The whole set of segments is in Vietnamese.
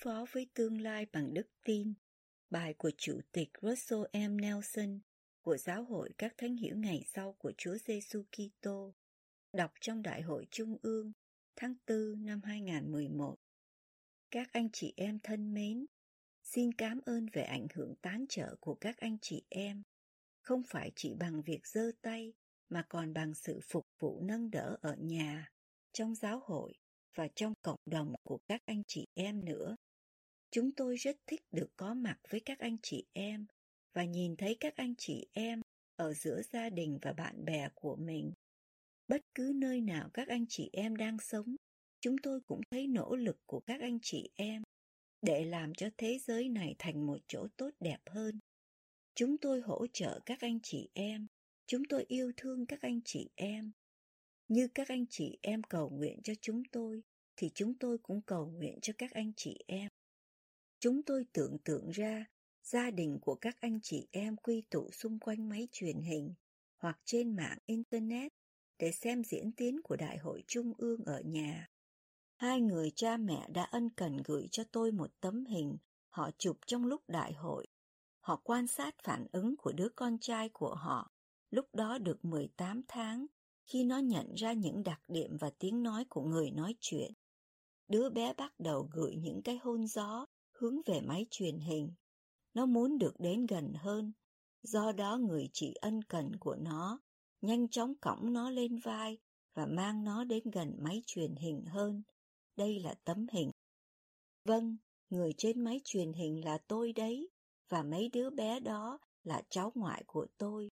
Phó với tương lai bằng đức tin, bài của Chủ tịch Russell M. Nelson của Giáo hội các Thánh hiểu ngày sau của Chúa Giêsu Kitô, đọc trong Đại hội Trung ương tháng 4 năm 2011. Các anh chị em thân mến, xin cảm ơn về ảnh hưởng tán trợ của các anh chị em, không phải chỉ bằng việc giơ tay mà còn bằng sự phục vụ nâng đỡ ở nhà, trong giáo hội và trong cộng đồng của các anh chị em nữa. Chúng tôi rất thích được có mặt với các anh chị em và nhìn thấy các anh chị em ở giữa gia đình và bạn bè của mình. Bất cứ nơi nào các anh chị em đang sống, chúng tôi cũng thấy nỗ lực của các anh chị em để làm cho thế giới này thành một chỗ tốt đẹp hơn. Chúng tôi hỗ trợ các anh chị em, chúng tôi yêu thương các anh chị em như các anh chị em cầu nguyện cho chúng tôi, thì chúng tôi cũng cầu nguyện cho các anh chị em. Chúng tôi tưởng tượng ra gia đình của các anh chị em quy tụ xung quanh máy truyền hình hoặc trên mạng Internet để xem diễn tiến của Đại hội Trung ương ở nhà. Hai người cha mẹ đã ân cần gửi cho tôi một tấm hình họ chụp trong lúc đại hội. Họ quan sát phản ứng của đứa con trai của họ, lúc đó được 18 tháng khi nó nhận ra những đặc điểm và tiếng nói của người nói chuyện. Đứa bé bắt đầu gửi những cái hôn gió hướng về máy truyền hình. Nó muốn được đến gần hơn, do đó người chị ân cần của nó nhanh chóng cõng nó lên vai và mang nó đến gần máy truyền hình hơn. Đây là tấm hình. Vâng, người trên máy truyền hình là tôi đấy, và mấy đứa bé đó là cháu ngoại của tôi.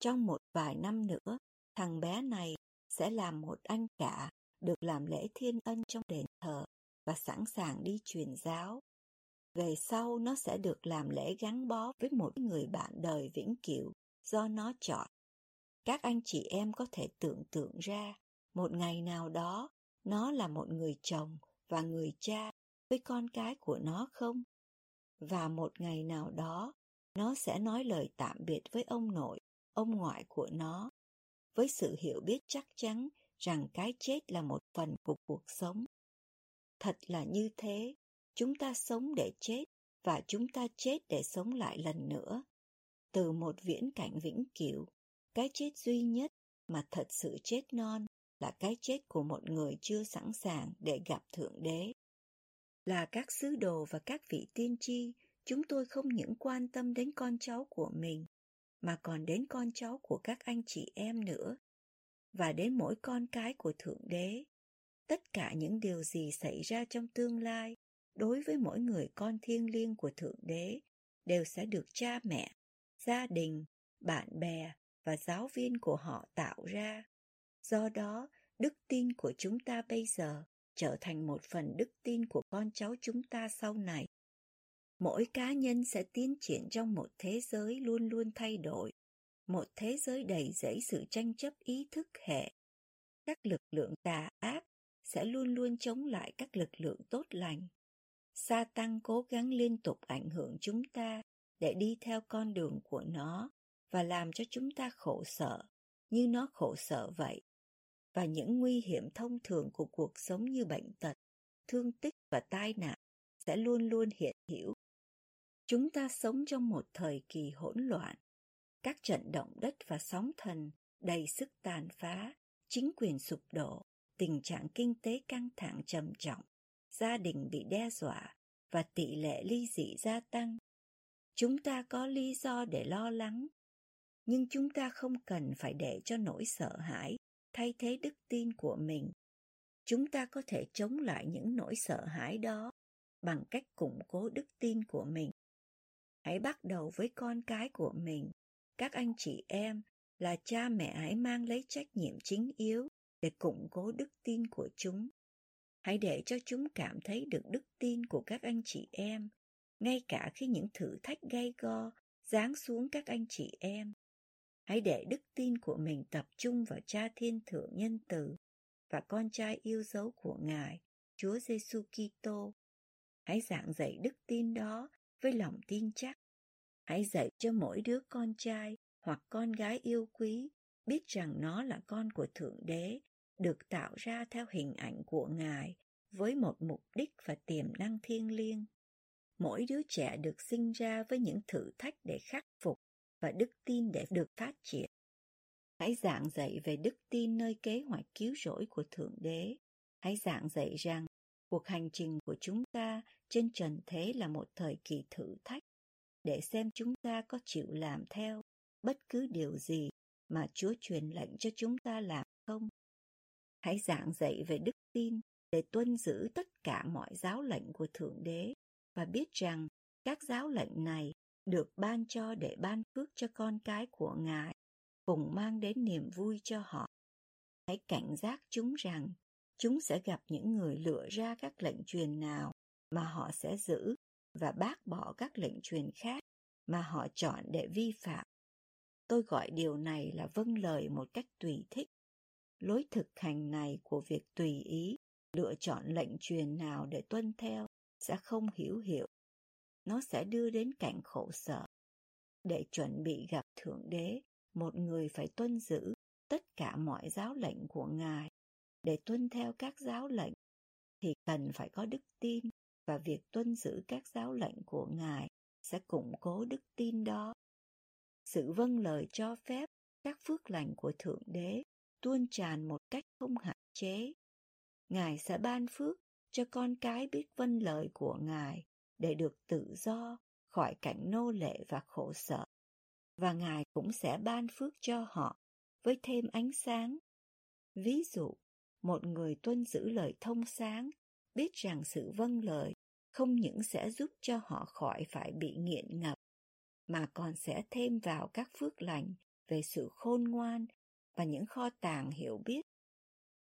Trong một vài năm nữa, thằng bé này sẽ làm một anh cả được làm lễ thiên ân trong đền thờ và sẵn sàng đi truyền giáo. Về sau nó sẽ được làm lễ gắn bó với một người bạn đời vĩnh cửu do nó chọn. Các anh chị em có thể tưởng tượng ra một ngày nào đó nó là một người chồng và người cha với con cái của nó không? Và một ngày nào đó nó sẽ nói lời tạm biệt với ông nội, ông ngoại của nó với sự hiểu biết chắc chắn rằng cái chết là một phần của cuộc sống. Thật là như thế, chúng ta sống để chết và chúng ta chết để sống lại lần nữa. Từ một viễn cảnh vĩnh cửu, cái chết duy nhất mà thật sự chết non là cái chết của một người chưa sẵn sàng để gặp Thượng Đế. Là các sứ đồ và các vị tiên tri, chúng tôi không những quan tâm đến con cháu của mình, mà còn đến con cháu của các anh chị em nữa và đến mỗi con cái của Thượng Đế. Tất cả những điều gì xảy ra trong tương lai đối với mỗi người con thiêng liêng của Thượng Đế đều sẽ được cha mẹ, gia đình, bạn bè và giáo viên của họ tạo ra. Do đó, đức tin của chúng ta bây giờ trở thành một phần đức tin của con cháu chúng ta sau này. Mỗi cá nhân sẽ tiến triển trong một thế giới luôn luôn thay đổi một thế giới đầy dẫy sự tranh chấp ý thức hệ. Các lực lượng tà ác sẽ luôn luôn chống lại các lực lượng tốt lành. Sa tăng cố gắng liên tục ảnh hưởng chúng ta để đi theo con đường của nó và làm cho chúng ta khổ sở như nó khổ sở vậy. Và những nguy hiểm thông thường của cuộc sống như bệnh tật, thương tích và tai nạn sẽ luôn luôn hiện hữu. Chúng ta sống trong một thời kỳ hỗn loạn các trận động đất và sóng thần đầy sức tàn phá, chính quyền sụp đổ, tình trạng kinh tế căng thẳng trầm trọng, gia đình bị đe dọa và tỷ lệ ly dị gia tăng. Chúng ta có lý do để lo lắng, nhưng chúng ta không cần phải để cho nỗi sợ hãi thay thế đức tin của mình. Chúng ta có thể chống lại những nỗi sợ hãi đó bằng cách củng cố đức tin của mình. Hãy bắt đầu với con cái của mình các anh chị em là cha mẹ hãy mang lấy trách nhiệm chính yếu để củng cố đức tin của chúng. Hãy để cho chúng cảm thấy được đức tin của các anh chị em, ngay cả khi những thử thách gay go giáng xuống các anh chị em. Hãy để đức tin của mình tập trung vào Cha Thiên Thượng Nhân Từ và con trai yêu dấu của Ngài, Chúa Giêsu Kitô. Hãy giảng dạy đức tin đó với lòng tin chắc. Hãy dạy cho mỗi đứa con trai hoặc con gái yêu quý biết rằng nó là con của Thượng Đế, được tạo ra theo hình ảnh của Ngài với một mục đích và tiềm năng thiêng liêng. Mỗi đứa trẻ được sinh ra với những thử thách để khắc phục và đức tin để được phát triển. Hãy giảng dạy về đức tin nơi kế hoạch cứu rỗi của Thượng Đế. Hãy giảng dạy rằng cuộc hành trình của chúng ta trên trần thế là một thời kỳ thử thách để xem chúng ta có chịu làm theo bất cứ điều gì mà Chúa truyền lệnh cho chúng ta làm không. Hãy giảng dạy về đức tin để tuân giữ tất cả mọi giáo lệnh của Thượng Đế và biết rằng các giáo lệnh này được ban cho để ban phước cho con cái của Ngài, cùng mang đến niềm vui cho họ. Hãy cảnh giác chúng rằng chúng sẽ gặp những người lựa ra các lệnh truyền nào mà họ sẽ giữ và bác bỏ các lệnh truyền khác mà họ chọn để vi phạm. Tôi gọi điều này là vâng lời một cách tùy thích. Lối thực hành này của việc tùy ý, lựa chọn lệnh truyền nào để tuân theo sẽ không hiểu hiệu. Nó sẽ đưa đến cảnh khổ sở. Để chuẩn bị gặp Thượng Đế, một người phải tuân giữ tất cả mọi giáo lệnh của Ngài. Để tuân theo các giáo lệnh, thì cần phải có đức tin và việc tuân giữ các giáo lệnh của Ngài sẽ củng cố đức tin đó. Sự vâng lời cho phép các phước lành của Thượng Đế tuôn tràn một cách không hạn chế. Ngài sẽ ban phước cho con cái biết vâng lời của Ngài để được tự do khỏi cảnh nô lệ và khổ sở. Và Ngài cũng sẽ ban phước cho họ với thêm ánh sáng. Ví dụ, một người tuân giữ lời thông sáng, biết rằng sự vâng lời không những sẽ giúp cho họ khỏi phải bị nghiện ngập, mà còn sẽ thêm vào các phước lành về sự khôn ngoan và những kho tàng hiểu biết.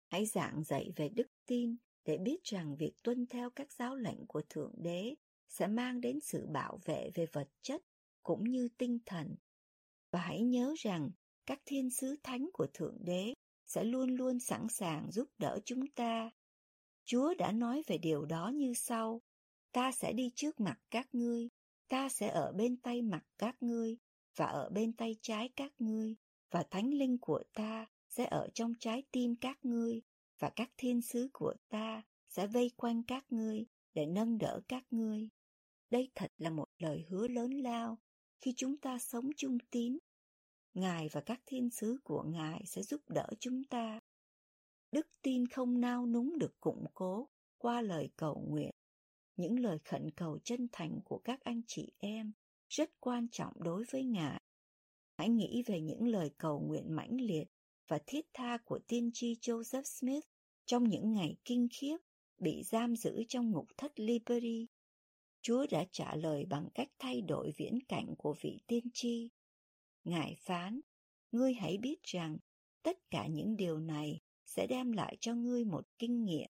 Hãy giảng dạy về đức tin để biết rằng việc tuân theo các giáo lệnh của Thượng Đế sẽ mang đến sự bảo vệ về vật chất cũng như tinh thần. Và hãy nhớ rằng các thiên sứ thánh của Thượng Đế sẽ luôn luôn sẵn sàng giúp đỡ chúng ta. Chúa đã nói về điều đó như sau, ta sẽ đi trước mặt các ngươi, ta sẽ ở bên tay mặt các ngươi và ở bên tay trái các ngươi, và thánh linh của ta sẽ ở trong trái tim các ngươi, và các thiên sứ của ta sẽ vây quanh các ngươi để nâng đỡ các ngươi. Đây thật là một lời hứa lớn lao khi chúng ta sống chung tín. Ngài và các thiên sứ của Ngài sẽ giúp đỡ chúng ta. Đức tin không nao núng được củng cố qua lời cầu nguyện. Những lời khẩn cầu chân thành của các anh chị em rất quan trọng đối với Ngài. Hãy nghĩ về những lời cầu nguyện mãnh liệt và thiết tha của tiên tri Joseph Smith trong những ngày kinh khiếp bị giam giữ trong ngục thất Liberty. Chúa đã trả lời bằng cách thay đổi viễn cảnh của vị tiên tri. Ngài phán, ngươi hãy biết rằng tất cả những điều này sẽ đem lại cho ngươi một kinh nghiệm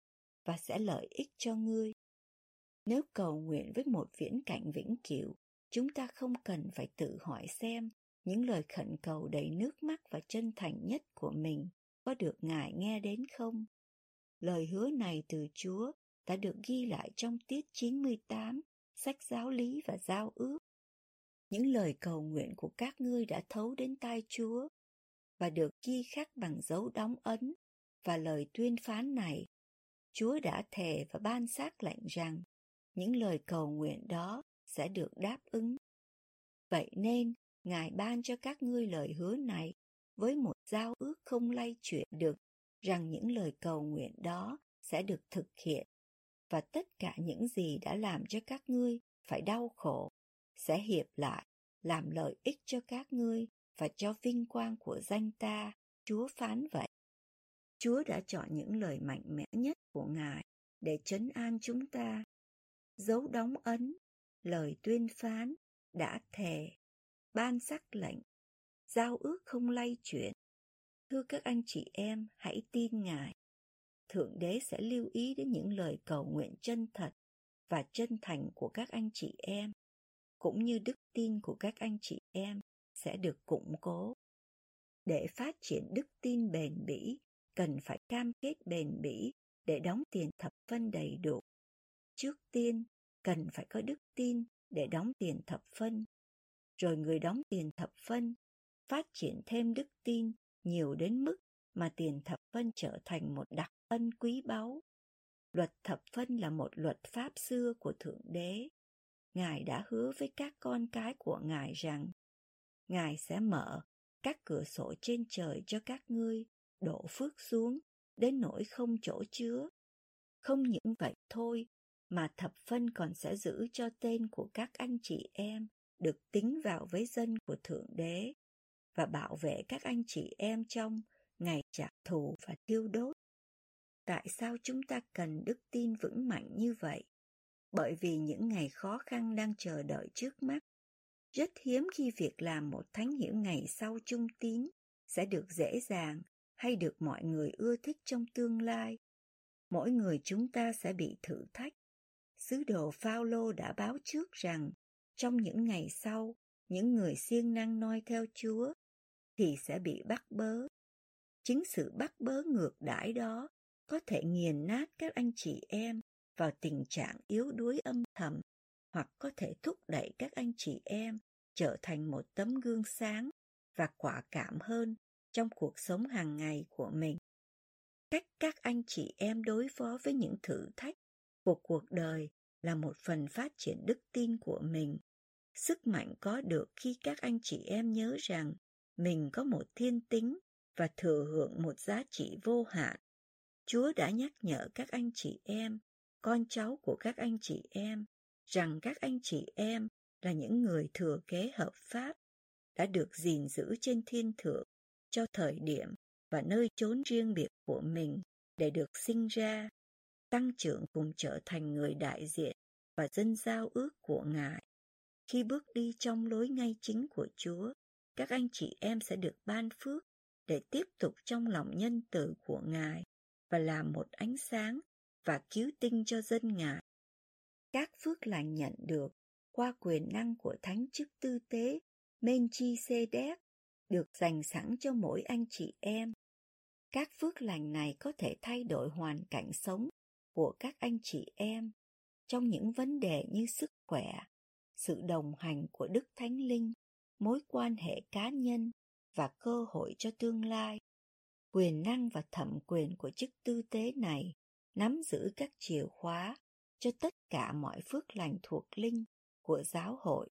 và sẽ lợi ích cho ngươi. Nếu cầu nguyện với một viễn cảnh vĩnh cửu, chúng ta không cần phải tự hỏi xem những lời khẩn cầu đầy nước mắt và chân thành nhất của mình có được Ngài nghe đến không? Lời hứa này từ Chúa đã được ghi lại trong tiết 98, sách giáo lý và giao ước. Những lời cầu nguyện của các ngươi đã thấu đến tai Chúa và được ghi khắc bằng dấu đóng ấn và lời tuyên phán này. Chúa đã thề và ban xác lệnh rằng những lời cầu nguyện đó sẽ được đáp ứng. Vậy nên, Ngài ban cho các ngươi lời hứa này với một giao ước không lay chuyển được, rằng những lời cầu nguyện đó sẽ được thực hiện. Và tất cả những gì đã làm cho các ngươi phải đau khổ sẽ hiệp lại, làm lợi ích cho các ngươi và cho vinh quang của danh ta, chúa phán vậy. Chúa đã chọn những lời mạnh mẽ nhất của ngài để chấn an chúng ta. Dấu đóng ấn, lời tuyên phán đã thề ban sắc lệnh giao ước không lay chuyển. Thưa các anh chị em, hãy tin Ngài. Thượng Đế sẽ lưu ý đến những lời cầu nguyện chân thật và chân thành của các anh chị em, cũng như đức tin của các anh chị em sẽ được củng cố. Để phát triển đức tin bền bỉ, cần phải cam kết bền bỉ để đóng tiền thập phân đầy đủ. Trước tiên, cần phải có đức tin để đóng tiền thập phân. Rồi người đóng tiền thập phân, phát triển thêm đức tin nhiều đến mức mà tiền thập phân trở thành một đặc ân quý báu. Luật thập phân là một luật pháp xưa của Thượng Đế. Ngài đã hứa với các con cái của Ngài rằng Ngài sẽ mở các cửa sổ trên trời cho các ngươi đổ phước xuống đến nỗi không chỗ chứa. Không những vậy thôi, mà thập phân còn sẽ giữ cho tên của các anh chị em được tính vào với dân của Thượng Đế và bảo vệ các anh chị em trong ngày trả thù và tiêu đốt. Tại sao chúng ta cần đức tin vững mạnh như vậy? Bởi vì những ngày khó khăn đang chờ đợi trước mắt. Rất hiếm khi việc làm một thánh hiểu ngày sau trung tín sẽ được dễ dàng hay được mọi người ưa thích trong tương lai. Mỗi người chúng ta sẽ bị thử thách. Sứ đồ Phaolô đã báo trước rằng trong những ngày sau, những người siêng năng noi theo Chúa thì sẽ bị bắt bớ. Chính sự bắt bớ ngược đãi đó có thể nghiền nát các anh chị em vào tình trạng yếu đuối âm thầm hoặc có thể thúc đẩy các anh chị em trở thành một tấm gương sáng và quả cảm hơn trong cuộc sống hàng ngày của mình cách các anh chị em đối phó với những thử thách của cuộc đời là một phần phát triển đức tin của mình. Sức mạnh có được khi các anh chị em nhớ rằng mình có một thiên tính và thừa hưởng một giá trị vô hạn. Chúa đã nhắc nhở các anh chị em con cháu của các anh chị em rằng các anh chị em là những người thừa kế hợp pháp đã được gìn giữ trên thiên thượng cho thời điểm và nơi chốn riêng biệt của mình để được sinh ra, tăng trưởng cùng trở thành người đại diện và dân giao ước của Ngài. Khi bước đi trong lối ngay chính của Chúa, các anh chị em sẽ được ban phước để tiếp tục trong lòng nhân từ của Ngài và làm một ánh sáng và cứu tinh cho dân Ngài. Các phước lành nhận được qua quyền năng của Thánh chức tư tế Menchi-sê-đét được dành sẵn cho mỗi anh chị em. Các phước lành này có thể thay đổi hoàn cảnh sống của các anh chị em trong những vấn đề như sức khỏe, sự đồng hành của Đức Thánh Linh, mối quan hệ cá nhân và cơ hội cho tương lai. Quyền năng và thẩm quyền của chức tư tế này nắm giữ các chìa khóa cho tất cả mọi phước lành thuộc linh của giáo hội.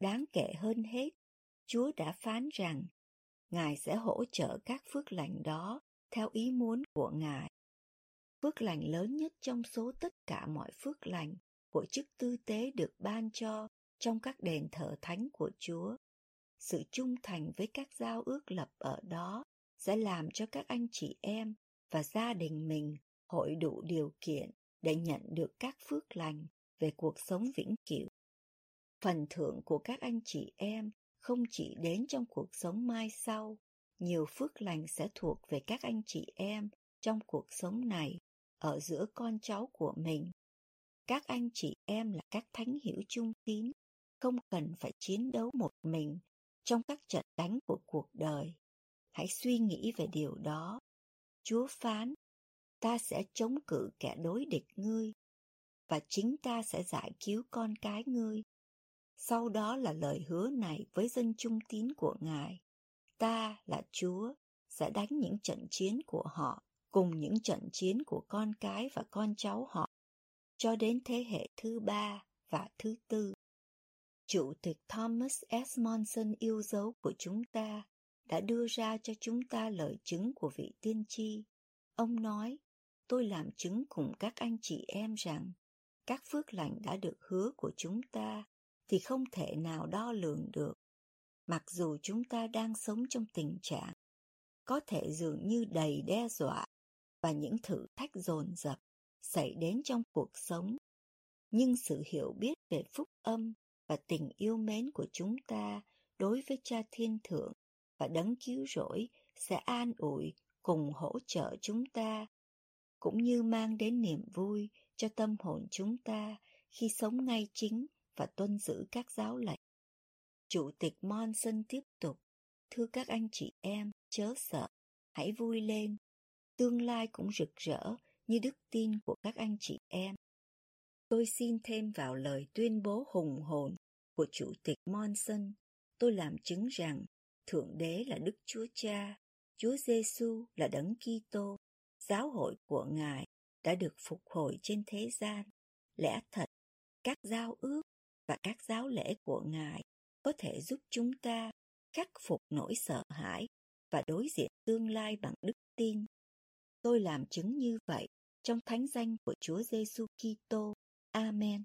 Đáng kể hơn hết, Chúa đã phán rằng Ngài sẽ hỗ trợ các phước lành đó theo ý muốn của Ngài. Phước lành lớn nhất trong số tất cả mọi phước lành của chức tư tế được ban cho trong các đền thờ thánh của Chúa. Sự trung thành với các giao ước lập ở đó sẽ làm cho các anh chị em và gia đình mình hội đủ điều kiện để nhận được các phước lành về cuộc sống vĩnh cửu. Phần thưởng của các anh chị em không chỉ đến trong cuộc sống mai sau, nhiều phước lành sẽ thuộc về các anh chị em trong cuộc sống này, ở giữa con cháu của mình. Các anh chị em là các thánh hiểu trung tín, không cần phải chiến đấu một mình trong các trận đánh của cuộc đời. Hãy suy nghĩ về điều đó. Chúa phán, ta sẽ chống cự kẻ đối địch ngươi, và chính ta sẽ giải cứu con cái ngươi. Sau đó là lời hứa này với dân trung tín của Ngài. Ta là Chúa, sẽ đánh những trận chiến của họ cùng những trận chiến của con cái và con cháu họ, cho đến thế hệ thứ ba và thứ tư. Chủ tịch Thomas S. Monson yêu dấu của chúng ta đã đưa ra cho chúng ta lời chứng của vị tiên tri. Ông nói, tôi làm chứng cùng các anh chị em rằng các phước lành đã được hứa của chúng ta thì không thể nào đo lường được. Mặc dù chúng ta đang sống trong tình trạng có thể dường như đầy đe dọa và những thử thách dồn dập xảy đến trong cuộc sống, nhưng sự hiểu biết về phúc âm và tình yêu mến của chúng ta đối với Cha Thiên Thượng và đấng cứu rỗi sẽ an ủi cùng hỗ trợ chúng ta cũng như mang đến niềm vui cho tâm hồn chúng ta khi sống ngay chính và tuân giữ các giáo lệnh. Chủ tịch Monson tiếp tục, thưa các anh chị em, chớ sợ, hãy vui lên, tương lai cũng rực rỡ như đức tin của các anh chị em. Tôi xin thêm vào lời tuyên bố hùng hồn của Chủ tịch Monson, tôi làm chứng rằng Thượng Đế là Đức Chúa Cha, Chúa Giêsu là Đấng Kitô, giáo hội của Ngài đã được phục hồi trên thế gian. Lẽ thật, các giao ước và các giáo lễ của Ngài có thể giúp chúng ta khắc phục nỗi sợ hãi và đối diện tương lai bằng đức tin. Tôi làm chứng như vậy trong thánh danh của Chúa Giêsu Kitô. Amen.